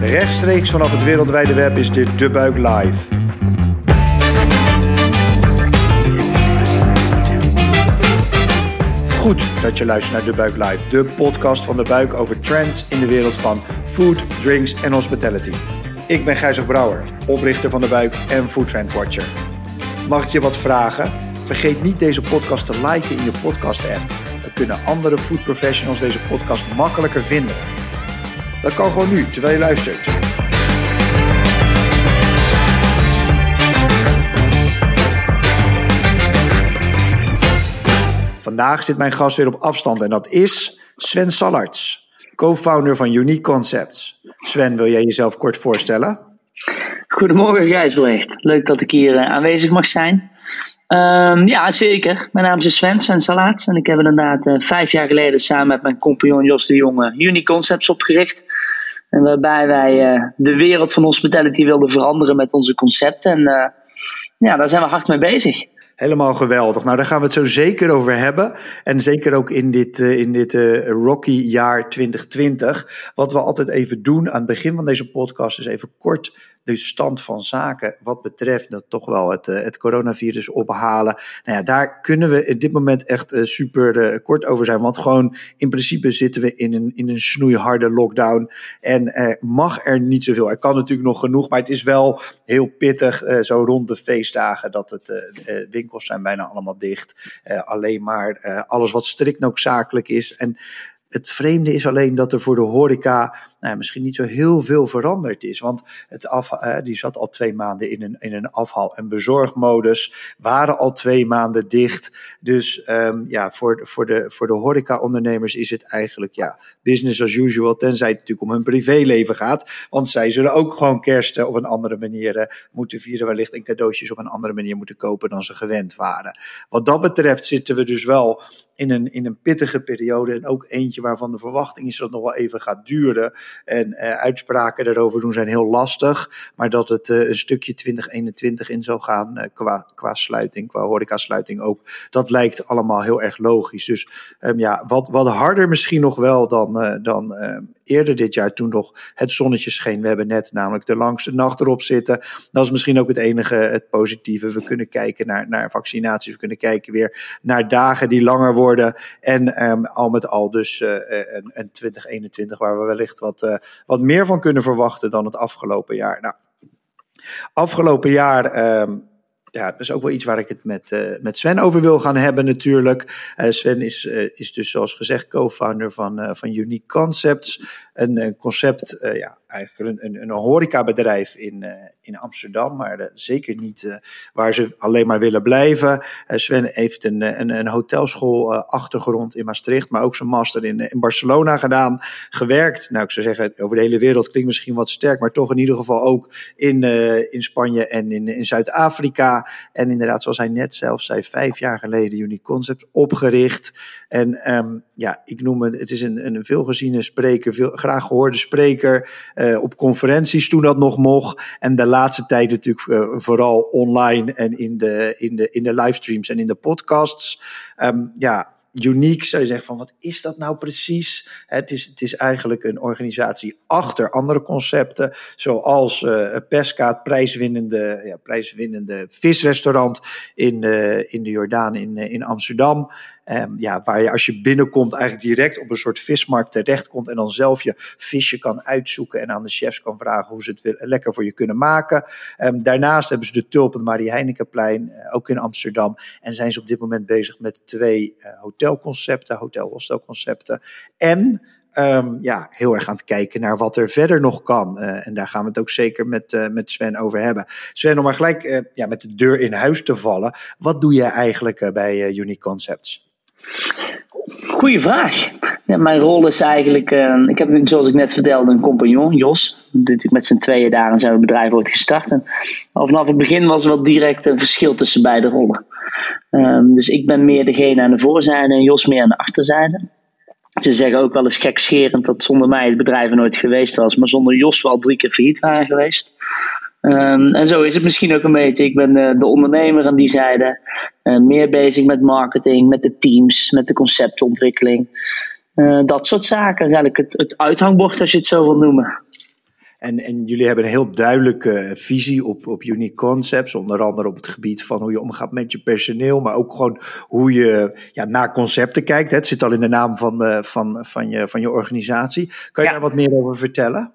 Rechtstreeks vanaf het wereldwijde web is dit De Buik Live. Goed dat je luistert naar De Buik Live, de podcast van De Buik over trends in de wereld van food, drinks en hospitality. Ik ben Gijzer Brouwer, oprichter van De Buik en Food Trend Watcher. Mag ik je wat vragen? Vergeet niet deze podcast te liken in je podcast-app. Dan kunnen andere food professionals deze podcast makkelijker vinden. Dat kan gewoon nu, terwijl je luistert. Vandaag zit mijn gast weer op afstand en dat is Sven Sallarts, co-founder van Unique Concepts. Sven, wil jij jezelf kort voorstellen? Goedemorgen Gijsbrecht, leuk dat ik hier uh, aanwezig mag zijn. Um, ja, zeker. Mijn naam is Sven, Sven Sallarts en ik heb inderdaad uh, vijf jaar geleden samen met mijn compagnon Jos de Jonge Unique Concepts opgericht. En waarbij wij uh, de wereld van hospitality wilden veranderen met onze concepten. En ja, daar zijn we hard mee bezig. Helemaal geweldig. Nou, daar gaan we het zo zeker over hebben. En zeker ook in dit, in dit Rocky jaar 2020. Wat we altijd even doen aan het begin van deze podcast is even kort de stand van zaken wat betreft dat toch wel het, het coronavirus ophalen. Nou ja, daar kunnen we in dit moment echt uh, super uh, kort over zijn. Want gewoon in principe zitten we in een, in een snoeiharde lockdown. En uh, mag er niet zoveel. Er kan natuurlijk nog genoeg, maar het is wel heel pittig zo rond de feestdagen dat het winkels zijn bijna allemaal dicht. alleen maar alles wat strikt noodzakelijk is. En het vreemde is alleen dat er voor de horeca nou, misschien niet zo heel veel veranderd is. Want het af, uh, die zat al twee maanden in een, in een afhaal- en bezorgmodus, waren al twee maanden dicht. Dus um, ja, voor, voor de, voor de horeca-ondernemers is het eigenlijk ja, business as usual, tenzij het natuurlijk om hun privéleven gaat. Want zij zullen ook gewoon kerst op een andere manier uh, moeten vieren, wellicht en cadeautjes op een andere manier moeten kopen dan ze gewend waren. Wat dat betreft zitten we dus wel in een, in een pittige periode en ook eentje waarvan de verwachting is dat het nog wel even gaat duren. En uh, uitspraken daarover doen zijn heel lastig. Maar dat het uh, een stukje 2021 in zou gaan uh, qua, qua sluiting, qua horecasluiting ook. Dat lijkt allemaal heel erg logisch. Dus um, ja, wat, wat harder misschien nog wel dan, dan eerder dit jaar toen nog het zonnetje scheen. We hebben net namelijk de langste nacht erop zitten. Dat is misschien ook het enige het positieve. We kunnen kijken naar, naar vaccinaties. We kunnen kijken weer naar dagen die langer worden. En um, al met al dus uh, een, een 2021 waar we wellicht wat, uh, wat meer van kunnen verwachten dan het afgelopen jaar. Nou, afgelopen jaar um, ja, dat is ook wel iets waar ik het met, uh, met Sven over wil gaan hebben natuurlijk. Uh, Sven is, uh, is dus zoals gezegd co-founder van, van Unique Concepts. Een, een concept, ja, eigenlijk een, een, een horecabedrijf in, in Amsterdam, maar zeker niet waar ze alleen maar willen blijven. Sven heeft een, een, een hotelschool achtergrond in Maastricht, maar ook zijn master in, in Barcelona gedaan. Gewerkt, nou ik zou zeggen, over de hele wereld klinkt misschien wat sterk, maar toch in ieder geval ook in, in Spanje en in, in Zuid-Afrika. En inderdaad, zoals hij net zelf zei, vijf jaar geleden Unique Concept opgericht. En um, ja, ik noem het, het is een, een veelgeziene spreker, veel, graag gehoorde spreker. Uh, op conferenties toen dat nog mocht. En de laatste tijd natuurlijk uh, vooral online en in de, in, de, in de livestreams en in de podcasts. Um, ja, uniek zou je zeggen van wat is dat nou precies? Het is, het is eigenlijk een organisatie achter andere concepten, zoals uh, Pesca, het prijswinnende, ja, prijswinnende visrestaurant in, uh, in de Jordaan in, in Amsterdam. Um, ja, waar je als je binnenkomt eigenlijk direct op een soort vismarkt terechtkomt en dan zelf je visje kan uitzoeken en aan de chefs kan vragen hoe ze het lekker voor je kunnen maken. Um, daarnaast hebben ze de Tulp en Marie Heinekenplein, uh, ook in Amsterdam. En zijn ze op dit moment bezig met twee uh, hotelconcepten, hotel-hostelconcepten. En um, ja, heel erg aan het kijken naar wat er verder nog kan. Uh, en daar gaan we het ook zeker met, met Sven over hebben. Sven, om maar gelijk ja, met de deur in huis te vallen. Wat doe je eigenlijk bij Unique Concepts? Goeie vraag. Mijn rol is eigenlijk, uh, ik heb zoals ik net vertelde een compagnon, Jos. Natuurlijk met z'n tweeën daar en zijn het bedrijf ooit gestart. En vanaf het begin was er wel direct een verschil tussen beide rollen. Um, dus ik ben meer degene aan de voorzijde en Jos meer aan de achterzijde. Ze zeggen ook wel eens gekscherend dat zonder mij het bedrijf er nooit geweest was, maar zonder Jos we al drie keer failliet waren geweest. Um, en zo is het misschien ook een beetje. Ik ben de, de ondernemer aan die zijde. Uh, meer bezig met marketing, met de teams, met de conceptontwikkeling. Uh, dat soort zaken. Dat is eigenlijk het, het uithangbord, als je het zo wil noemen. En, en jullie hebben een heel duidelijke visie op, op unique concepts. Onder andere op het gebied van hoe je omgaat met je personeel. Maar ook gewoon hoe je ja, naar concepten kijkt. Het zit al in de naam van, van, van, je, van je organisatie. Kan je daar wat meer over vertellen?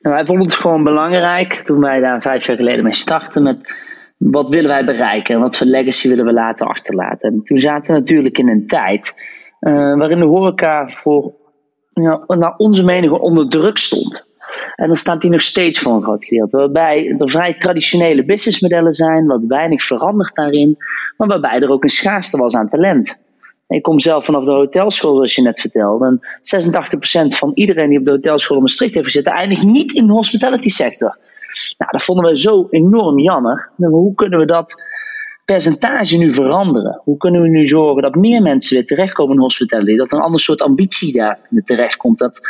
Nou, wij vonden het gewoon belangrijk toen wij daar vijf jaar geleden mee startten. Met wat willen wij bereiken en wat voor legacy willen we laten achterlaten. En toen zaten we natuurlijk in een tijd uh, waarin de horeca voor ja, naar onze mening onder druk stond. En dan staat die nog steeds voor een groot gedeelte. Waarbij er vrij traditionele businessmodellen zijn, wat weinig verandert daarin, maar waarbij er ook een schaarste was aan talent. Ik kom zelf vanaf de hotelschool, zoals je net vertelde. En 86% van iedereen die op de hotelschool in Maastricht heeft gezeten, eindigt niet in de hospitality sector. Nou, dat vonden we zo enorm jammer. Hoe kunnen we dat percentage nu veranderen? Hoe kunnen we nu zorgen dat meer mensen weer terechtkomen in hospitality? Dat een ander soort ambitie daar terechtkomt. Dat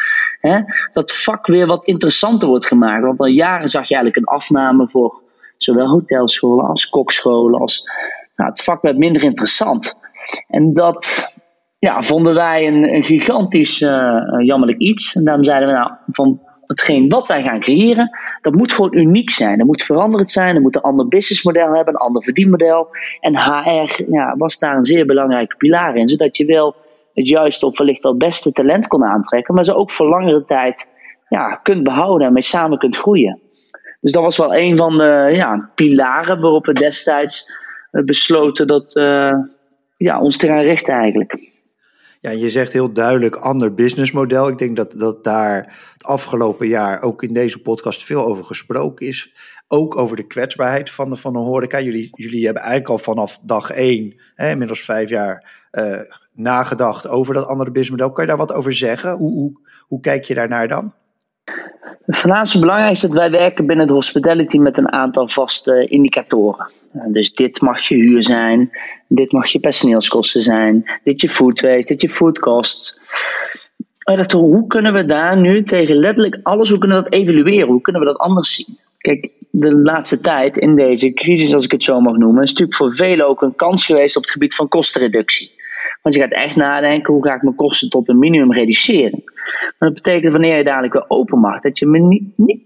hè, dat vak weer wat interessanter wordt gemaakt. Want al jaren zag je eigenlijk een afname voor zowel hotelscholen als kokscholen. Als, nou, het vak werd minder interessant. En dat ja, vonden wij een, een gigantisch uh, jammerlijk iets. En daarom zeiden we nou, van hetgeen wat wij gaan creëren, dat moet gewoon uniek zijn. Dat moet veranderd zijn, dat moet een ander businessmodel hebben, een ander verdienmodel. En HR ja, was daar een zeer belangrijke pilaar in, zodat je wel het juiste of wellicht al beste talent kon aantrekken, maar ze ook voor langere tijd ja, kunt behouden en mee samen kunt groeien. Dus dat was wel een van de ja, pilaren waarop we destijds eh, besloten dat, uh, ja, ons te gaan richten eigenlijk. Ja, je zegt heel duidelijk ander businessmodel. Ik denk dat, dat daar het afgelopen jaar ook in deze podcast veel over gesproken is. Ook over de kwetsbaarheid van de, van de horeca. Jullie, jullie hebben eigenlijk al vanaf dag één, hè, inmiddels vijf jaar, uh, nagedacht over dat andere businessmodel. Kan je daar wat over zeggen? Hoe, hoe, hoe kijk je daarnaar dan? Het voornaamste belangrijk is dat wij werken binnen de hospitality met een aantal vaste indicatoren. Dus dit mag je huur zijn, dit mag je personeelskosten zijn, dit je food waste, dit je food cost. Hoe kunnen we daar nu tegen letterlijk alles, hoe kunnen we dat evalueren? Hoe kunnen we dat anders zien? Kijk, de laatste tijd in deze crisis, als ik het zo mag noemen, is natuurlijk voor velen ook een kans geweest op het gebied van kostenreductie. Want je gaat echt nadenken, hoe ga ik mijn kosten tot een minimum reduceren? dat betekent wanneer je dadelijk weer open mag, dat je niet, niet,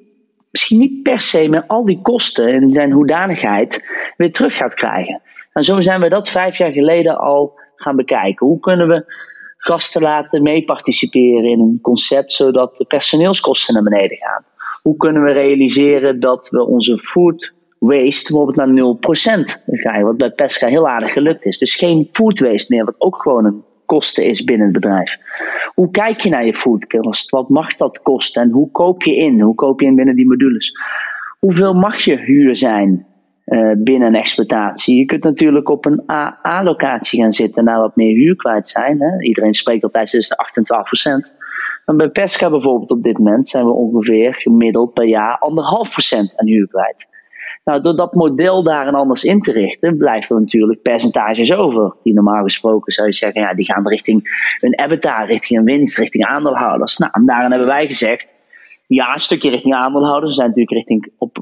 misschien niet per se met al die kosten en zijn hoedanigheid weer terug gaat krijgen. En zo zijn we dat vijf jaar geleden al gaan bekijken. Hoe kunnen we gasten laten meeparticiperen in een concept zodat de personeelskosten naar beneden gaan? Hoe kunnen we realiseren dat we onze food waste bijvoorbeeld naar 0% ga je, wat bij Pesca heel aardig gelukt is. Dus geen food waste meer, wat ook gewoon een kosten is binnen het bedrijf. Hoe kijk je naar je food cost? Wat mag dat kosten? En hoe koop je in? Hoe koop je in binnen die modules? Hoeveel mag je huur zijn uh, binnen een exploitatie? Je kunt natuurlijk op een A-locatie gaan zitten en daar wat meer huur kwijt zijn. Hè? Iedereen spreekt altijd tussen de 8 en 12 procent. Maar bij Pesca bijvoorbeeld op dit moment zijn we ongeveer gemiddeld per jaar anderhalf procent aan huur kwijt. Nou, door dat model daar anders in te richten, blijft er natuurlijk percentages over. Die normaal gesproken zou je zeggen, ja, die gaan richting een EBITDA, richting een winst, richting aandeelhouders. Nou, daarin hebben wij gezegd, ja, een stukje richting aandeelhouders. We zijn natuurlijk richting op,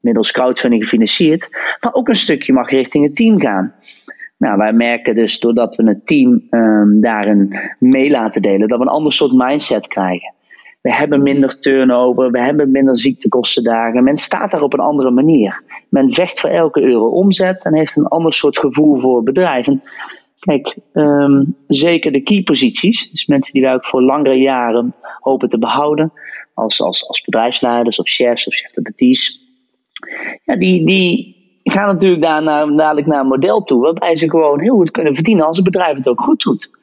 middels crowdfunding gefinancierd. Maar ook een stukje mag richting het team gaan. Nou, wij merken dus doordat we het team um, daarin mee laten delen, dat we een ander soort mindset krijgen. We hebben minder turnover, we hebben minder ziektekostendagen. Men staat daar op een andere manier. Men vecht voor elke euro omzet en heeft een ander soort gevoel voor bedrijven. Kijk, um, zeker de key posities, dus mensen die wij ook voor langere jaren hopen te behouden, als, als, als bedrijfsleiders of chefs of chef de ja, die, die gaan natuurlijk daarna, dadelijk naar een model toe waarbij ze gewoon heel goed kunnen verdienen als het bedrijf het ook goed doet.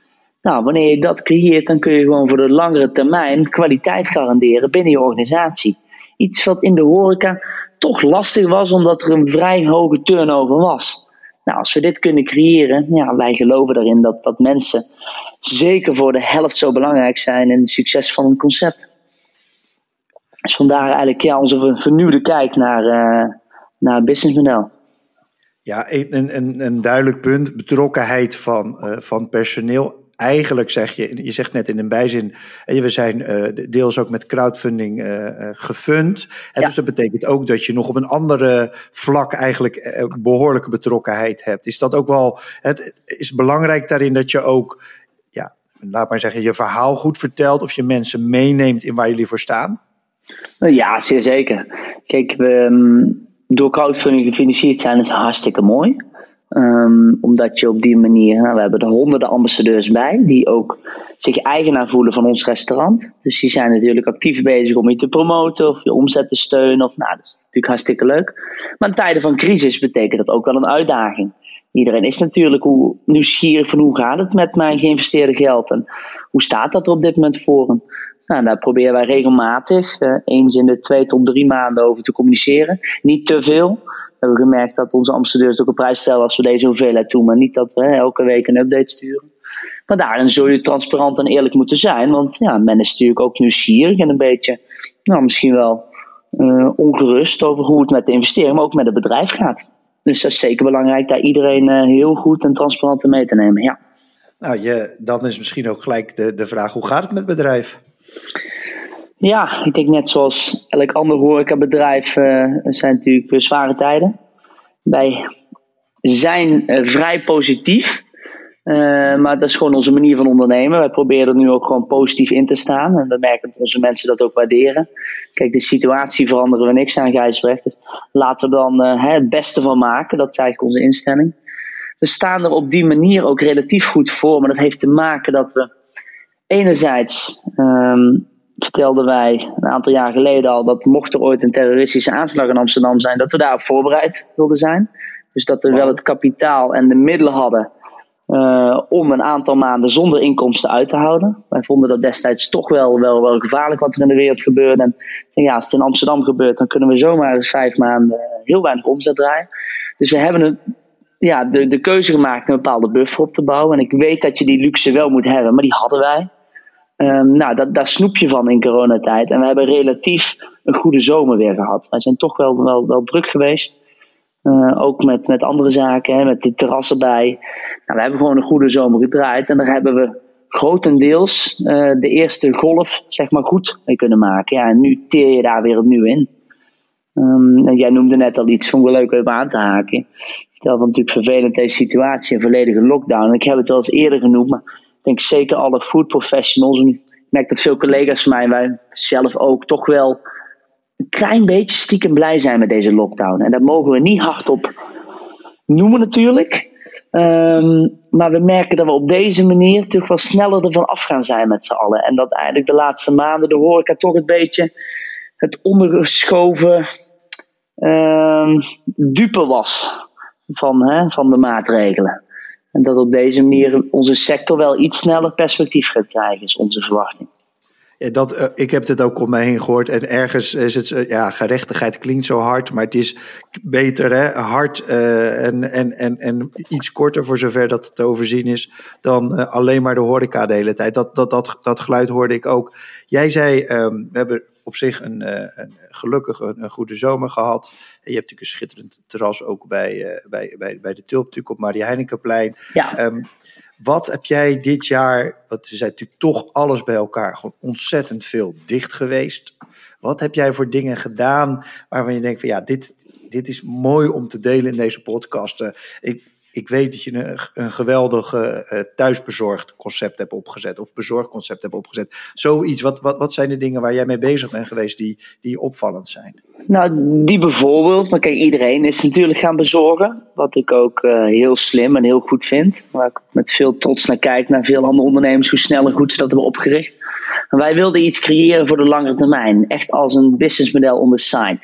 Nou, wanneer je dat creëert, dan kun je gewoon voor de langere termijn kwaliteit garanderen binnen je organisatie. Iets wat in de horeca toch lastig was, omdat er een vrij hoge turnover was. Nou, als we dit kunnen creëren, ja, wij geloven erin dat, dat mensen zeker voor de helft zo belangrijk zijn in het succes van een concept. Dus vandaar eigenlijk ja, onze vernieuwde kijk naar, uh, naar het businessmodel. Ja, een, een, een duidelijk punt. Betrokkenheid van, uh, van personeel eigenlijk zeg je, je zegt net in een bijzin, we zijn uh, deels ook met crowdfunding uh, gefund. En ja. Dus dat betekent ook dat je nog op een andere vlak eigenlijk uh, behoorlijke betrokkenheid hebt. Is dat ook wel, het is belangrijk daarin dat je ook, ja, laat maar zeggen, je verhaal goed vertelt of je mensen meeneemt in waar jullie voor staan? Ja, zeer zeker. Kijk, we, ehm, door crowdfunding gefinancierd zijn is hartstikke mooi. Um, omdat je op die manier, nou, we hebben er honderden ambassadeurs bij, die ook zich eigenaar voelen van ons restaurant. Dus die zijn natuurlijk actief bezig om je te promoten of je omzet te steunen. Of, nou, dat is natuurlijk hartstikke leuk. Maar in tijden van crisis betekent dat ook wel een uitdaging. Iedereen is natuurlijk hoe, nieuwsgierig van hoe gaat het met mijn geïnvesteerde geld en hoe staat dat er op dit moment voor Nou, daar proberen wij regelmatig, uh, eens in de twee tot drie maanden over te communiceren. Niet te veel hebben gemerkt dat onze ambassadeurs ook een prijs stellen als we deze hoeveelheid doen, maar niet dat we elke week een update sturen. Maar daarin zul je transparant en eerlijk moeten zijn, want ja, men is natuurlijk ook nieuwsgierig en een beetje, nou, misschien wel uh, ongerust over hoe het met de investering, maar ook met het bedrijf gaat. Dus dat is zeker belangrijk daar iedereen uh, heel goed en transparant in mee te nemen. Ja. Nou, je, dan is misschien ook gelijk de, de vraag: hoe gaat het met het bedrijf? Ja, ik denk net zoals elk ander horecabedrijf uh, zijn natuurlijk zware tijden. Wij zijn uh, vrij positief, maar dat is gewoon onze manier van ondernemen. Wij proberen er nu ook gewoon positief in te staan en we merken dat onze mensen dat ook waarderen. Kijk, de situatie veranderen we niks aan, Gijsbrecht. Dus laten we dan het beste van maken, dat is eigenlijk onze instelling. We staan er op die manier ook relatief goed voor, maar dat heeft te maken dat we enerzijds um, vertelden wij een aantal jaar geleden al dat mocht er ooit een terroristische aanslag in Amsterdam zijn, dat we daarop voorbereid wilden zijn. Dus dat we wel het kapitaal en de middelen hadden uh, om een aantal maanden zonder inkomsten uit te houden. Wij vonden dat destijds toch wel, wel, wel gevaarlijk wat er in de wereld gebeurde. En ja, als het in Amsterdam gebeurt, dan kunnen we zomaar vijf maanden heel weinig omzet draaien. Dus we hebben een, ja, de, de keuze gemaakt een bepaalde buffer op te bouwen. En ik weet dat je die luxe wel moet hebben, maar die hadden wij. Um, nou, dat, daar snoep je van in coronatijd. En we hebben relatief een goede zomer weer gehad. Wij zijn toch wel, wel, druk geweest. Uh, ook met, met andere zaken, hè, met de terrassen bij. Nou, we hebben gewoon een goede zomer gedraaid. En daar hebben we grotendeels uh, de eerste golf zeg maar, goed mee kunnen maken. Ja, en nu teer je daar weer opnieuw in. Um, en jij noemde net al iets, vond ik leuk om aan te haken. Ik vertel van natuurlijk vervelend deze situatie, een volledige lockdown. Ik heb het wel eens eerder genoemd, maar denk zeker alle food professionals. En ik merk dat veel collega's van mij, wij zelf ook, toch wel een klein beetje stiekem blij zijn met deze lockdown. En dat mogen we niet hardop noemen natuurlijk. Um, maar we merken dat we op deze manier natuurlijk wel sneller ervan af gaan zijn met z'n allen. En dat eigenlijk de laatste maanden de horeca toch een beetje het ondergeschoven um, dupe was van, hè, van de maatregelen. En dat op deze manier onze sector wel iets sneller perspectief gaat krijgen, is onze verwachting. Ja, dat, uh, ik heb het ook om mij heen gehoord. En ergens is het, ja, gerechtigheid klinkt zo hard, maar het is beter, hè? hard uh, en, en, en, en iets korter voor zover dat te overzien is, dan alleen maar de horeca de hele tijd. Dat, dat, dat, dat geluid hoorde ik ook. Jij zei, um, we hebben op zich een, uh, een gelukkig een, een, goede zomer gehad. En je hebt natuurlijk een schitterend terras ook bij, uh, bij, bij, bij de Tulp, natuurlijk op Maria Heinekenplein. Ja. Um, wat heb jij dit jaar, want we zijn natuurlijk toch alles bij elkaar, gewoon ontzettend veel dicht geweest. Wat heb jij voor dingen gedaan waarvan je denkt van ja, dit, dit is mooi om te delen in deze podcast. Ik, ik weet dat je een, een geweldig uh, thuisbezorgd concept hebt opgezet of bezorgconcept hebt opgezet. Zoiets, wat, wat, wat zijn de dingen waar jij mee bezig bent geweest die, die opvallend zijn? Nou, die bijvoorbeeld, maar kijk, iedereen is natuurlijk gaan bezorgen. Wat ik ook uh, heel slim en heel goed vind. Waar ik met veel trots naar kijk, naar veel andere ondernemers, hoe snel en goed ze dat hebben opgericht. En wij wilden iets creëren voor de langere termijn. Echt als een businessmodel on the side.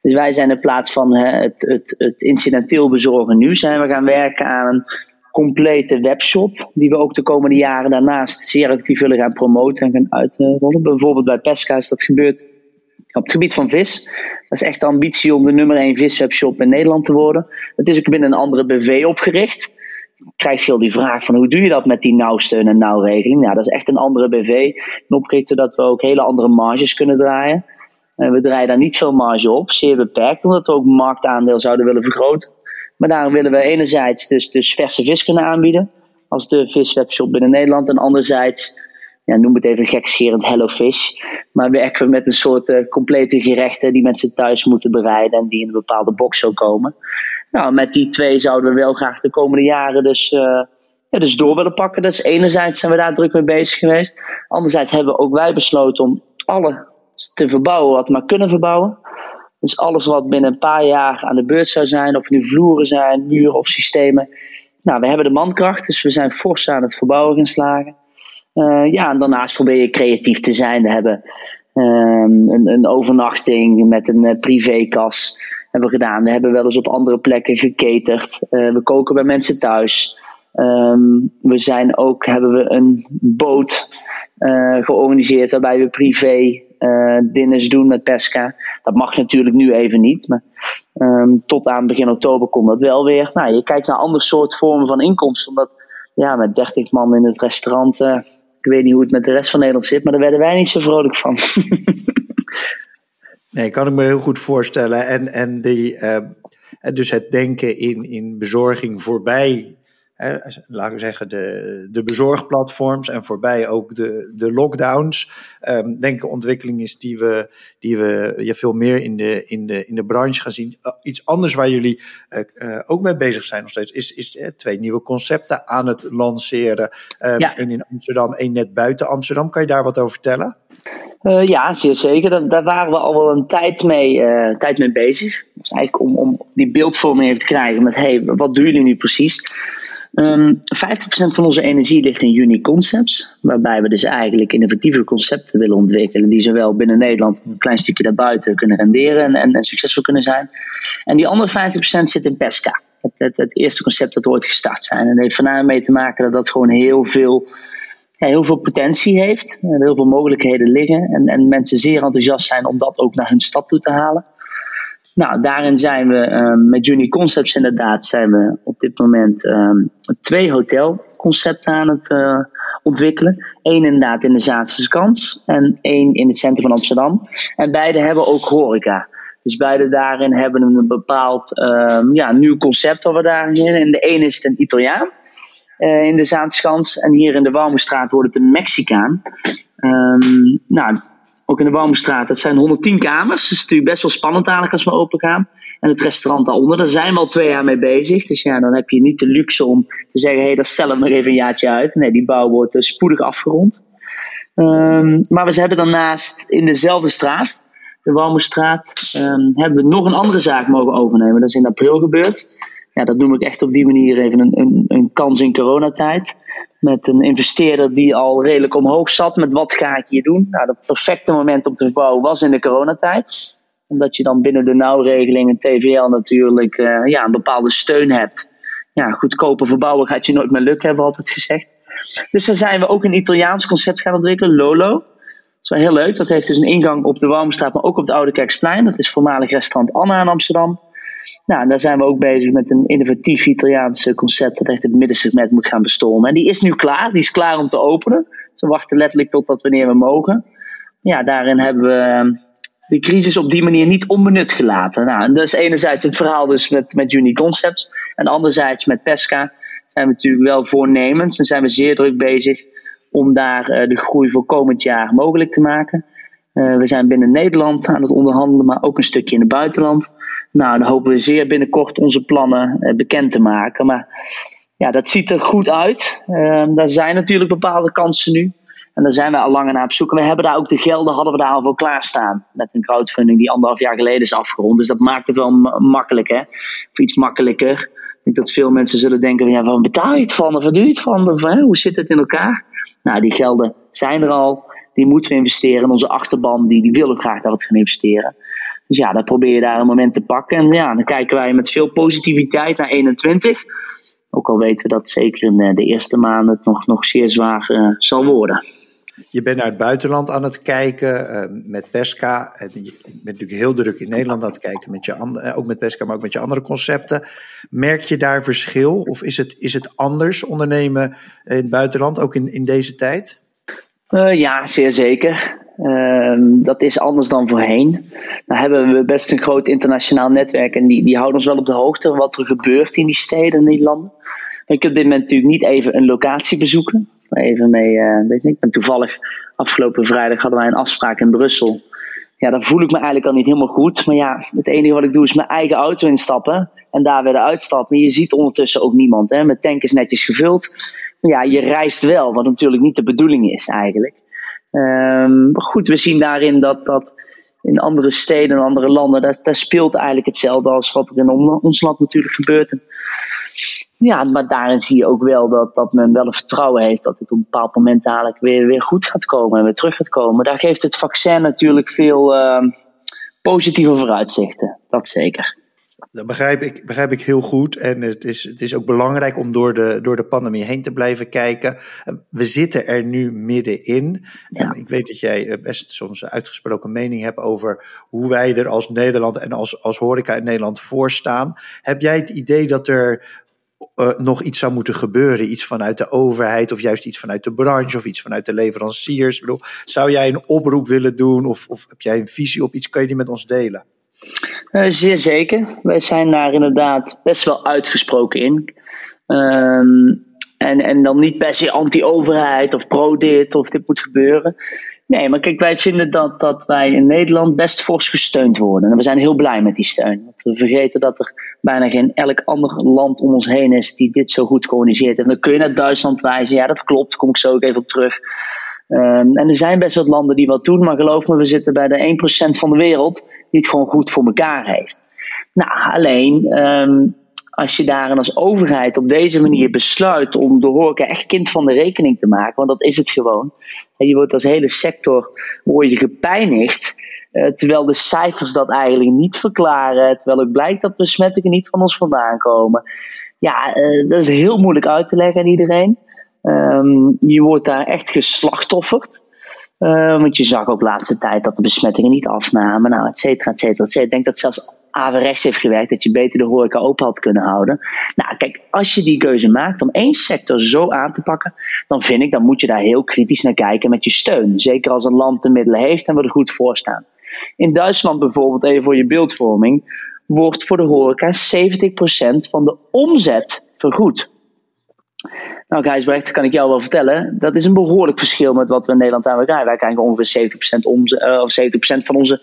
Dus wij zijn in plaats van het, het, het incidenteel bezorgen nu, zijn we gaan werken aan een complete webshop. Die we ook de komende jaren daarnaast zeer actief willen gaan promoten en gaan uitrollen. Bijvoorbeeld bij Pesca is dat gebeurd op het gebied van vis. Dat is echt de ambitie om de nummer 1 viswebshop in Nederland te worden. Het is ook binnen een andere BV opgericht. Ik krijg veel die vraag van hoe doe je dat met die nauwsteun en nauwregeling? Nou, dat is echt een andere BV. Opgericht zodat we ook hele andere marges kunnen draaien. We draaien daar niet veel marge op, zeer beperkt, omdat we ook marktaandeel zouden willen vergroten. Maar daarom willen we enerzijds dus, dus verse vis kunnen aanbieden, als de viswebshop binnen Nederland. En anderzijds, ja, noem het even gekscherend Hello Fish, maar werken we met een soort uh, complete gerechten die mensen thuis moeten bereiden en die in een bepaalde box zo komen. Nou, met die twee zouden we wel graag de komende jaren dus, ja, dus door willen pakken. Dus enerzijds zijn we daar druk mee bezig geweest. Anderzijds hebben ook wij besloten om alle te verbouwen wat we maar kunnen verbouwen. Dus alles wat binnen een paar jaar aan de beurt zou zijn, of nu vloeren zijn, muren of systemen. Nou, we hebben de mankracht, dus we zijn fors aan het verbouwen geslagen. Uh, ja, en daarnaast probeer je creatief te zijn. We hebben um, een, een, overnachting met een uh, privékas hebben gedaan. We hebben wel eens op andere plekken geketerd. Uh, we koken bij mensen thuis. Um, we zijn ook, hebben we een boot georganiseerd waarbij we privé dinners doen met Pesca. Dat mag natuurlijk nu even niet. Maar um, tot aan begin oktober komt dat wel weer. Nou, je kijkt naar andere soort vormen van inkomsten. Omdat ja, met 30 man in het restaurant. Uh, ik weet niet hoe het met de rest van Nederland zit, maar daar werden wij niet zo vrolijk van. nee, kan ik me heel goed voorstellen. En, en die, uh, dus het denken in, in bezorging voorbij laten we zeggen, de, de bezorgplatforms en voorbij ook de, de lockdowns. Um, denk een ontwikkeling is die we, die we ja, veel meer in de, in, de, in de branche gaan zien. Uh, iets anders waar jullie uh, uh, ook mee bezig zijn nog steeds, is, is twee nieuwe concepten aan het lanceren. Um, ja. In Amsterdam, één net buiten Amsterdam. Kan je daar wat over vertellen? Uh, ja, zeer zeker. Daar, daar, waren we al wel een tijd mee, uh, tijd mee bezig. Dus eigenlijk om, om die beeldvorming even te krijgen met, hey, wat doen jullie nu precies? Um, ehm, 50% van onze energie ligt in unique concepts, waarbij we dus eigenlijk innovatieve concepten willen ontwikkelen, die zowel binnen Nederland een klein stukje daarbuiten kunnen renderen en, en, succesvol kunnen zijn. En die andere 50% zit in Pesca, het, het, eerste concept dat ooit gestart zijn. En dat heeft voornamelijk mee te maken dat dat gewoon heel veel, heel veel potentie heeft, heel veel mogelijkheden liggen en, en mensen zeer enthousiast zijn om dat ook naar hun stad toe te halen. Nou, daarin zijn we um, met Juni Concepts inderdaad zijn we op dit moment um, twee hotelconcepten aan het uh, ontwikkelen. Eén inderdaad in de Zaanse Kans en één in het centrum van Amsterdam. En beide hebben ook horeca. Dus beide daarin hebben een bepaald um, ja, nieuw concept wat we daarin In de ene is het een Italiaan uh, in de Zaanskans en hier in de Walmoestraat wordt het een Mexicaan. Nou, ook in de Bomenstraat. Dat zijn 110 kamers. Dus natuurlijk best wel spannend eigenlijk als we open gaan. En het restaurant daaronder, daar zijn we al twee jaar mee bezig. Dus ja, dan heb je niet de luxe om te zeggen: hé, hey, dat stellen we nog even een jaartje uit. Nee, die bouw wordt uh, spoedig afgerond. Um, maar we hebben daarnaast in dezelfde straat, de Walmoestraat, um, hebben we nog een andere zaak mogen overnemen. Dat is in april gebeurd. Ja, dat noem ik echt op die manier even een, een, een kans in coronatijd met een investeerder die al redelijk omhoog zat met wat ga ik hier doen. Nou, het perfecte moment om te verbouwen was in de coronatijd. Omdat je dan binnen de nauwregeling en TVL natuurlijk uh, ja, een bepaalde steun hebt. Ja, goedkope verbouwen gaat je nooit meer lukken, hebben we altijd gezegd. Dus dan zijn we ook een Italiaans concept gaan ontwikkelen, Lolo. Dat is wel heel leuk. Dat heeft dus een ingang op de Walmstraat, maar ook op het Oude Kerksplein. Dat is voormalig restaurant Anna in Amsterdam. Nou, daar zijn we ook bezig met een innovatief Italiaans concept dat echt het middensegment moet gaan bestormen. En die is nu klaar, die is klaar om te openen. Ze wachten letterlijk tot wanneer we mogen. Ja, daarin hebben we ehm, de crisis op die manier niet onbenut gelaten. Nou, en dat is enerzijds het verhaal dus met, met Uni Concepts. En anderzijds met Pesca zijn we natuurlijk wel voornemens en zijn we zeer druk bezig om daar uh, de groei voor komend jaar mogelijk te maken. Uh, we zijn binnen Nederland aan het onderhandelen, maar ook een stukje in het buitenland. Nou, dan hopen we zeer binnenkort onze plannen uh, bekend te maken. Maar ja, dat ziet er goed uit. Uh, daar zijn natuurlijk bepaalde kansen nu. En daar zijn we al langer naar op zoek. We hebben daar ook de gelden, hadden we daar al voor klaarstaan. Met een crowdfunding die anderhalf jaar geleden is afgerond. Dus dat maakt het wel makkelijk, hè. Of iets makkelijker. Ik denk dat veel mensen zullen denken, ja, waar betaal je het van? Of wat doe je het van? Of, hè, hoe zit het in elkaar? Nou, die gelden zijn er al. Die moeten we investeren. onze achterban, die, die wil ook graag dat we gaan investeren. Dus ja, dan probeer je daar een moment te pakken. En ja, dan kijken wij met veel positiviteit naar 21. Ook al weten we dat zeker in eh, de eerste maanden het nog, nog zeer zwaar uh, zal worden. Je bent naar het buitenland aan het kijken uh, met Pesca. En je bent natuurlijk heel druk in Nederland aan het kijken, met je ook met Pesca, maar ook met je andere concepten. Merk je daar verschil of is het, is het anders ondernemen in het buitenland, ook in, in deze tijd? Uh, ja, zeer zeker. Uh, dat is anders dan voorheen. Nou hebben we best een groot internationaal netwerk en die, die houden ons wel op de hoogte wat er gebeurt in die steden en die landen. Maar je kunt dit moment natuurlijk niet even een locatie bezoeken. Even mee, uh, weet ik ben toevallig afgelopen vrijdag hadden wij een afspraak in Brussel. Ja, dan voel ik me eigenlijk al niet helemaal goed. Maar ja, het enige wat ik doe is mijn eigen auto instappen en daar weer uitstappen. Je ziet ondertussen ook niemand. Hè? Mijn tank is netjes gevuld. Maar ja, je reist wel, wat natuurlijk niet de bedoeling is eigenlijk. Um, goed, we zien daarin dat, dat in andere steden en andere landen, daar, speelt eigenlijk hetzelfde als wat er in ons land natuurlijk gebeurt. Ja, maar daarin zie je ook wel dat, dat men wel een vertrouwen heeft dat het op een bepaald moment dadelijk weer, weer goed gaat komen en weer terug gaat komen. Daar geeft het vaccin natuurlijk veel uh, positieve vooruitzichten, dat zeker. Dat begrijp ik, begrijp ik heel goed. En het is, het is ook belangrijk om door de, door de pandemie heen te blijven kijken. We zitten er nu middenin. Ja. Ik weet dat jij eh, best soms een uitgesproken mening hebt over hoe wij er als Nederland en als, als horeca in Nederland voor staan. Heb jij het idee dat er uh, nog iets zou moeten gebeuren. Iets vanuit de overheid of juist iets vanuit de branche of iets vanuit de leveranciers. Ik bedoel, zou jij een oproep willen doen of, of heb jij een visie op iets? Kan je die met ons delen? Uh, zeer zeker. Wij zijn daar inderdaad best wel uitgesproken in. Um, en, en dan niet per se anti-overheid of pro-dit of dit moet gebeuren. Nee, maar kijk, wij vinden dat, dat wij in Nederland best fors gesteund worden. En we zijn heel blij met die steun. Want we vergeten dat er bijna geen elk ander land om ons heen is die dit zo goed heeft. En dan kun je naar Duitsland wijzen. Ja, dat klopt. Daar kom ik zo ook even op terug. Um, en er zijn best wat landen die wat doen. Maar geloof me, we zitten bij de 1% van de wereld die het gewoon goed voor elkaar heeft. Nou, alleen... Um, als je daar als overheid op deze manier besluit om de horeca echt kind van de rekening te maken, want dat is het gewoon. En je wordt als hele sector word gepijnigd, uh, terwijl de cijfers dat eigenlijk niet verklaren, terwijl het blijkt dat de besmettingen niet van ons vandaan komen. Ja, uh, dat is heel moeilijk uit te leggen aan iedereen. Um, je wordt daar echt geslachtofferd. Uh, want je zag ook de laatste tijd dat de besmettingen niet afnamen, nou, et cetera, et cetera. Ik denk dat zelfs averechts heeft gewerkt, dat je beter de horeca open had kunnen houden. Nou, kijk, als je die keuze maakt om één sector zo aan te pakken, dan vind ik, dan moet je daar heel kritisch naar kijken met je steun. Zeker als een land de middelen heeft en we er goed voor staan. In Duitsland bijvoorbeeld, even voor je beeldvorming, wordt voor de horeca 70% van de omzet vergoed. Nou, Gijsbrecht, kan ik jou wel vertellen, dat is een behoorlijk verschil met wat we in Nederland aan krijgen. Wij krijgen ongeveer 70%, omzet, uh, of 70% van onze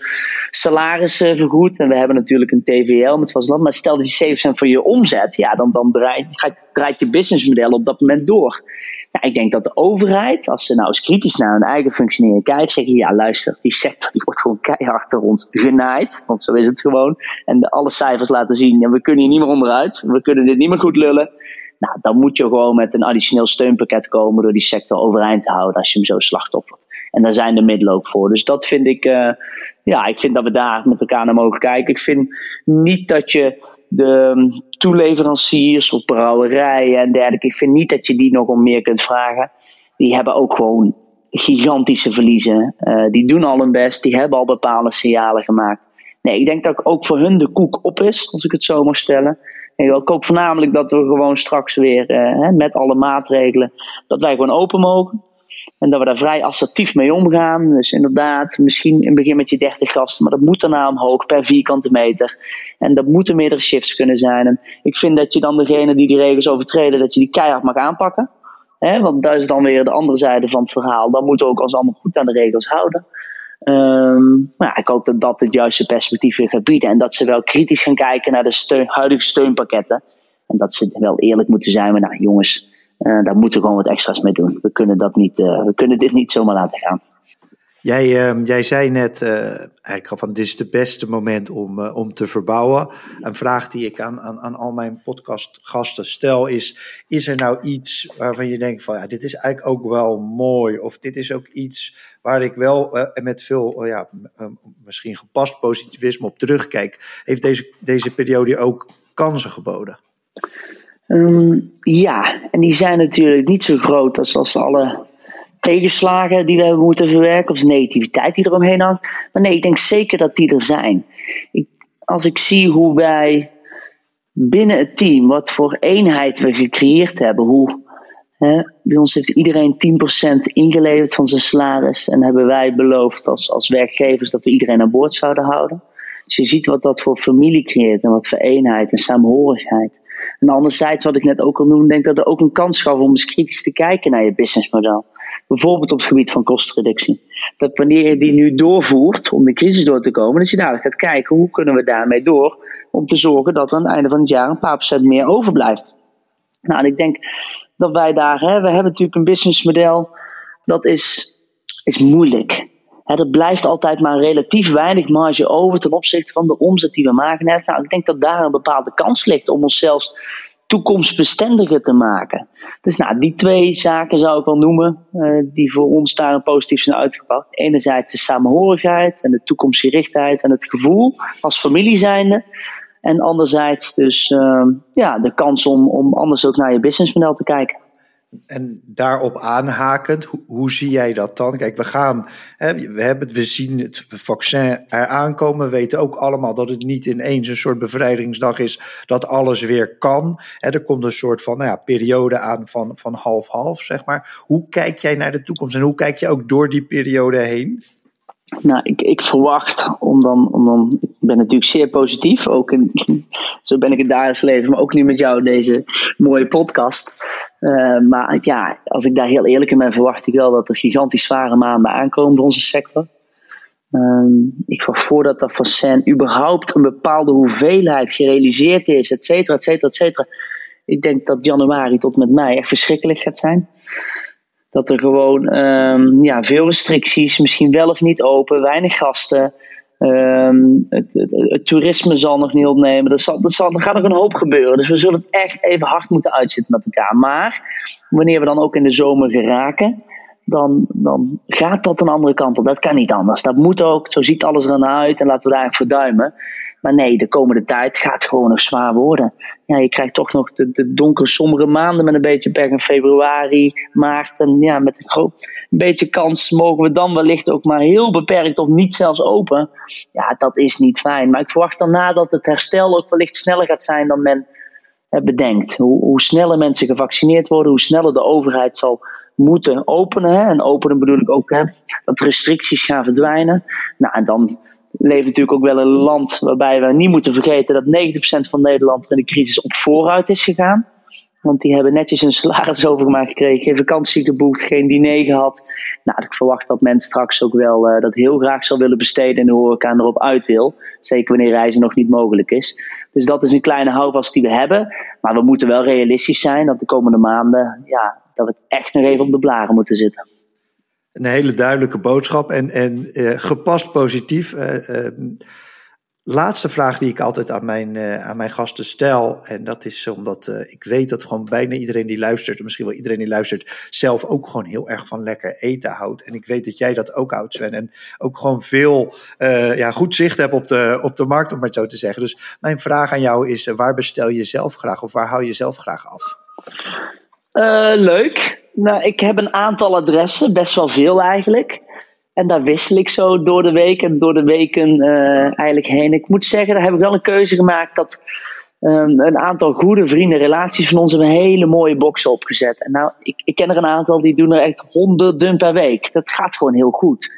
salarissen vergoed. En we hebben natuurlijk een TVL met land. Maar stel dat je 70% van je omzet, ja, dan, dan draait, draait je businessmodel op dat moment door. Nou, ik denk dat de overheid, als ze nou eens kritisch naar hun eigen functioneren kijkt, zeggen: ja, luister, die sector die wordt gewoon keihard door ons genaaid. Want zo is het gewoon. En de, alle cijfers laten zien: we kunnen hier niet meer onderuit. We kunnen dit niet meer goed lullen. Nou, dan moet je gewoon met een additioneel steunpakket komen door die sector overeind te houden als je hem zo slachtoffert. En daar zijn de middelen ook voor. Dus dat vind ik, uh, ja, ik vind dat we daar met elkaar naar mogen kijken. Ik vind niet dat je de um, toeleveranciers of brouwerijen en dergelijke, ik vind niet dat je die nog om meer kunt vragen. Die hebben ook gewoon gigantische verliezen. Uh, die doen al hun best, die hebben al bepaalde signalen gemaakt. Nee, ik denk dat ook voor hun de koek op is, als ik het zo mag stellen. Ik hoop voornamelijk dat we gewoon straks weer uh, met alle maatregelen, dat wij gewoon open mogen. En dat we daar vrij assertief mee omgaan. Dus inderdaad, misschien in het begin met je 30 gasten, maar dat moet daarna omhoog per vierkante meter. En dat moeten meerdere shifts kunnen zijn. En ik vind dat je dan degene die die regels overtreden, dat je die keihard mag aanpakken. He, want dat is dan weer de andere zijde van het verhaal. Dan moeten we ook ons allemaal goed aan de regels houden. Um, ja, ik hoop dat dat het juiste perspectief weer gaat bieden. En dat ze wel kritisch gaan kijken naar de steun, huidige steunpakketten. En dat ze wel eerlijk moeten zijn. Maar nou jongens, uh, daar moeten we gewoon wat extra's mee doen. We kunnen, dat niet, uh, we kunnen dit niet zomaar laten gaan. Jij, uh, jij zei net uh, eigenlijk al van dit is het beste moment om, om te verbouwen. Een vraag die ik aan, aan, aan al mijn podcastgasten stel is, is er nou iets waarvan je denkt van ja, dit is eigenlijk ook wel mooi of dit is ook iets waar ik wel met veel, ja, misschien gepast positivisme op terugkijk. Heeft deze, deze periode ook kansen geboden? Um, ja, en die zijn natuurlijk niet zo groot als, als alle tegenslagen die we hebben moeten verwerken, of negativiteit die eromheen hangt. Maar nee, ik denk zeker dat die er zijn. Ik, als ik zie hoe wij binnen het team, wat voor eenheid we gecreëerd hebben, hoe bij ons heeft iedereen 10% ingeleverd van zijn salaris en hebben wij beloofd als, als werkgevers dat we iedereen aan boord zouden houden. Dus je ziet wat dat voor familie creëert en wat voor eenheid en samenhorigheid. En anderzijds, wat ik net ook al noemde, denk dat er ook een kans gaf om eens kritisch te kijken naar je businessmodel. Bijvoorbeeld op het gebied van kostenreductie. Dat wanneer je die nu doorvoert om de crisis door te komen, dat je dadelijk gaat kijken hoe kunnen we daarmee door om te zorgen dat er aan het einde van het jaar een paar procent meer overblijft. Nou, en ik denk dat wij daar, hè, we hebben natuurlijk een businessmodel dat is is moeilijk. er blijft altijd maar relatief weinig marge over ten opzichte van de omzet die we maken. Nou, ik denk dat daar een bepaalde kans ligt om onszelf toekomstbestendiger te maken. Dus nou, die twee zaken zou ik wel noemen, uh, die voor ons daar een positief zijn uitgepakt. Enerzijds de samenhorigheid en de toekomstgerichtheid en het gevoel als familie zijnde. En anderzijds dus uh, ja, de kans om, om anders ook naar je businessmodel te kijken. En daarop aanhakend, hoe, hoe, zie jij dat dan? Kijk, we gaan, hè, we, hebben, we zien het vaccin eraan komen. We weten ook allemaal dat het niet ineens een soort bevrijdingsdag is dat alles weer kan. Hè, er komt een soort van nou ja, periode aan van, van half-half, zeg maar. Hoe kijk jij naar de toekomst en hoe kijk je ook door die periode heen? Nou, ik, ik verwacht om dan, om dan. Ik ben natuurlijk zeer positief. Ook zo ben ik het dagelijks leven, maar ook nu met jou deze mooie podcast. Uh, maar ja, als ik daar heel eerlijk in ben, verwacht ik wel dat er gigantisch zware maanden aankomen voor onze sector. Uh, ik verwacht voordat dat vaccin überhaupt een bepaalde hoeveelheid gerealiseerd is, et cetera, et cetera, et cetera. Ik denk dat januari tot met mei echt verschrikkelijk gaat zijn dat er gewoon um, ja, veel restricties, misschien wel of niet open, weinig gasten. Um, het, het, toerisme zal nog niet opnemen. Er, zal, er, zal, er gaat nog een hoop gebeuren. Dus we zullen het echt even hard moeten uitzitten met elkaar. Maar wanneer we dan ook in de zomer geraken, dan, dan gaat dat een andere kant op. Dat kan niet anders. Dat moet ook. Zo ziet alles er naar uit en laten we daar voor duimen. Maar nee, de komende tijd gaat gewoon nog zwaar worden. Ja, je krijgt toch nog de, de donkere, sombere maanden met een beetje pech in februari, maart. En ja, met een, een beetje kans mogen we dan wellicht ook maar heel beperkt of niet zelfs open. Ja, dat is niet fijn. Maar ik verwacht daarna dat het herstel ook wellicht sneller gaat zijn dan men bedenkt. Hoe, hoe sneller mensen gevaccineerd worden, hoe sneller de overheid zal moeten openen. En openen bedoel ik ook hè, dat restricties gaan verdwijnen. Nou, en dan leven natuurlijk ook wel in een land waarbij we niet moeten vergeten dat 90% van Nederland in de crisis op vooruit is gegaan. Want die hebben netjes hun salaris overgemaakt gekregen, geen vakantie geboekt, geen diner gehad. Nou, ik verwacht dat men straks ook wel uh, dat heel graag zal willen besteden en de horeca erop uit wil. Zeker wanneer reizen nog niet mogelijk is. Dus dat is een kleine houvast die we hebben. Maar we moeten wel realistisch zijn dat de komende maanden, ja, dat we echt nog even op de blaren moeten zitten een hele duidelijke boodschap en, en uh, gepast positief. Uh, laatste vraag die ik altijd aan mijn, uh, aan mijn gasten stel. En dat is omdat ik weet dat gewoon bijna iedereen die luistert, misschien wel iedereen die luistert, zelf ook gewoon heel erg van lekker eten houdt. En ik weet dat jij dat ook houdt, Sven. En ook gewoon veel ja, goed zicht hebt op de, op de markt, om maar zo te zeggen. Dus mijn vraag aan jou is: waar bestel je zelf graag of waar hou je zelf graag af? leuk. Nou, ik heb een aantal adressen, best wel veel eigenlijk. En daar wissel ik zo door de week en door de weken uh, eigenlijk heen. Ik moet zeggen, daar heb ik wel een keuze gemaakt dat um, een aantal goede vrienden, relaties van ons, hebben hele mooie boxen opgezet. En nou, ik, ik ken er een aantal die doen er echt honderden per week. Dat gaat gewoon heel goed.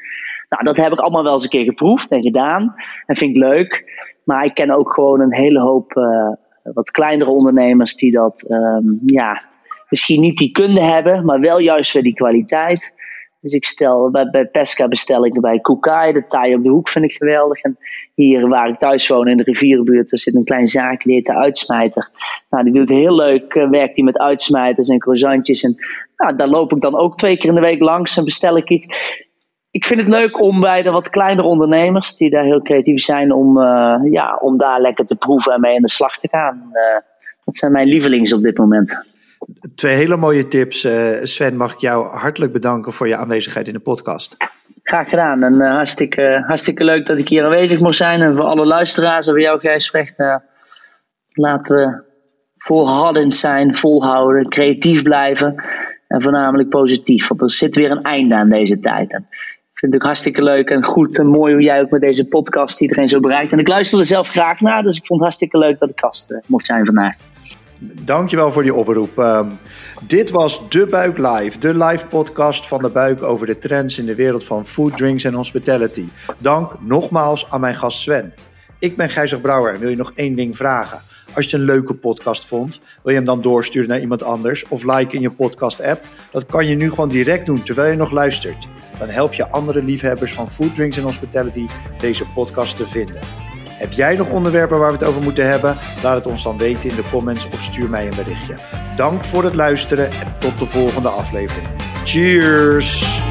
Nou, dat heb ik allemaal wel eens een keer geproefd en gedaan. En vind ik leuk. Maar ik ken ook gewoon een hele hoop uh, wat kleinere ondernemers die dat um, ja, misschien niet die kunde hebben, maar wel juist weer die kwaliteit. Dus ik stel, bij, Pesca bestel ik bij Kukai, de taai op de hoek vind ik geweldig. En hier waar ik thuis woon in de rivierenbuurt, daar zit een klein zaakje, heet de Uitsmijter. Nou, die doet heel leuk, uh, werkt die met uitsmijters en croissantjes. En nou, daar loop ik dan ook twee keer in de week langs en bestel ik iets. Ik vind het leuk om bij de wat kleinere ondernemers, die daar heel creatief zijn, om, uh, ja, om daar lekker te proeven en mee in de slag te gaan. Uh, dat zijn mijn lievelings op dit moment. Twee hele mooie tips. Uh, Sven, mag ik jou hartelijk bedanken voor je aanwezigheid in de podcast. Graag gedaan. En uh, hartstikke, hartstikke leuk dat ik hier aanwezig mocht zijn. En voor alle luisteraars en voor jou, Gijs Vecht, uh, laten we volhardend zijn, volhouden, creatief blijven. En voornamelijk positief. Want er zit weer een einde aan deze tijd. En ik vind het ook hartstikke leuk en goed en mooi hoe jij ook met deze podcast iedereen zo bereikt. En ik luisterde zelf graag naar, dus ik vond het hartstikke leuk dat ik gast mocht zijn vandaag. Dankjewel voor die oproep. Um, dit was De Buik Live, de live podcast van De Buik over de trends in de wereld van food, drinks en hospitality. Dank nogmaals aan mijn gast Sven. Ik ben Gijzer Brouwer en wil je nog één ding vragen. Als je een leuke podcast vond, wil je hem dan doorsturen naar iemand anders of like in je podcast-app? Dat kan je nu gewoon direct doen terwijl je nog luistert. Dan help je andere liefhebbers van food, drinks en hospitality deze podcast te vinden. Heb jij nog onderwerpen waar we het over moeten hebben? Laat het ons dan weten in de comments of stuur mij een berichtje. Dank voor het luisteren en tot de volgende aflevering. Cheers!